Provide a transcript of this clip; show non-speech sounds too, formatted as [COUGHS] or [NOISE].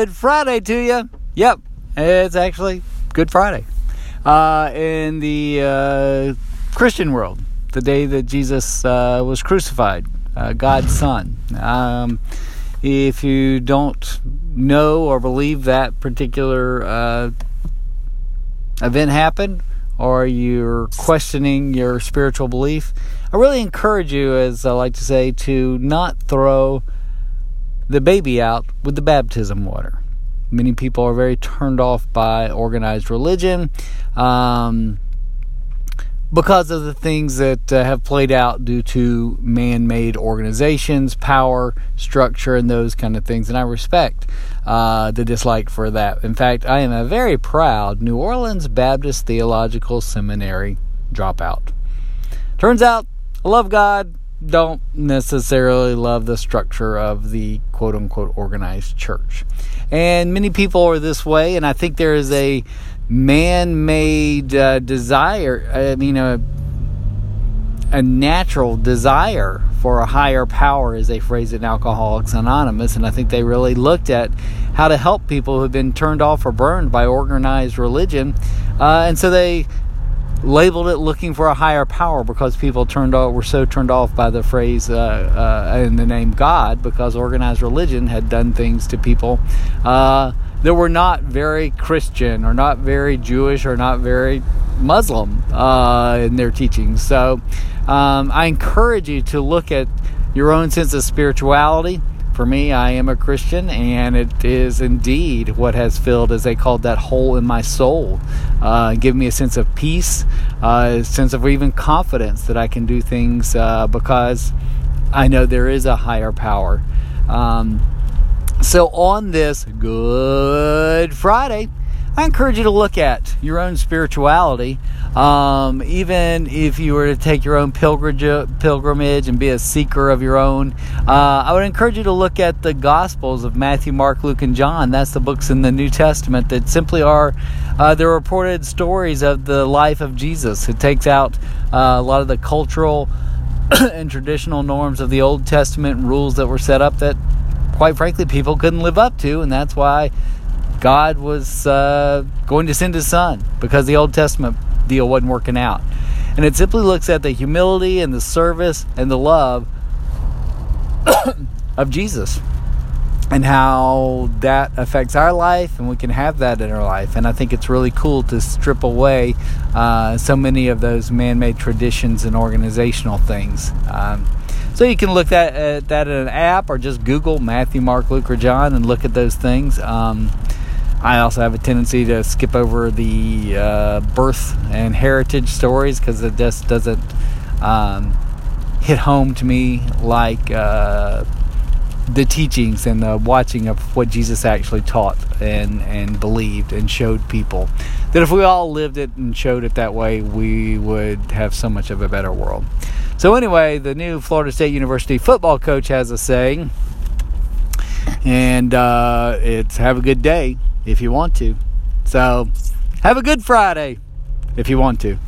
Good Friday to you. Yep, it's actually Good Friday. Uh, in the uh, Christian world, the day that Jesus uh, was crucified, uh, God's Son. Um, if you don't know or believe that particular uh, event happened, or you're questioning your spiritual belief, I really encourage you, as I like to say, to not throw the baby out with the baptism water. Many people are very turned off by organized religion. Um, because of the things that uh, have played out due to man made organizations, power, structure, and those kind of things. And I respect uh, the dislike for that. In fact, I am a very proud New Orleans Baptist Theological Seminary dropout. Turns out, I love God, don't necessarily love the structure of the quote unquote organized church. And many people are this way, and I think there is a man-made uh, desire. I mean, a a natural desire for a higher power, as they phrase it in Alcoholics Anonymous. And I think they really looked at how to help people who've been turned off or burned by organized religion, uh, and so they labeled it looking for a higher power because people turned off were so turned off by the phrase uh, uh, in the name God because organized religion had done things to people uh, that were not very Christian or not very Jewish or not very Muslim uh, in their teachings. So um, I encourage you to look at your own sense of spirituality. For me, I am a Christian, and it is indeed what has filled, as they called that hole in my soul, uh, give me a sense of peace, uh, a sense of even confidence that I can do things uh, because I know there is a higher power. Um, so, on this Good Friday, I encourage you to look at your own spirituality. Um, even if you were to take your own pilgrimage and be a seeker of your own, uh, I would encourage you to look at the Gospels of Matthew, Mark, Luke, and John. That's the books in the New Testament that simply are uh, the reported stories of the life of Jesus. It takes out uh, a lot of the cultural [COUGHS] and traditional norms of the Old Testament rules that were set up that quite frankly, people couldn't live up to, and that's why God was uh, going to send His Son because the Old Testament deal wasn't working out. And it simply looks at the humility and the service and the love [COUGHS] of Jesus and how that affects our life, and we can have that in our life. And I think it's really cool to strip away uh, so many of those man made traditions and organizational things. Um, so you can look at, at, that in an app or just Google Matthew, Mark, Luke, or John and look at those things. Um, I also have a tendency to skip over the uh, birth and heritage stories because it just doesn't um, hit home to me like uh, the teachings and the watching of what Jesus actually taught and, and believed and showed people. That if we all lived it and showed it that way, we would have so much of a better world. So, anyway, the new Florida State University football coach has a saying, and uh, it's have a good day if you want to. So, have a good Friday if you want to.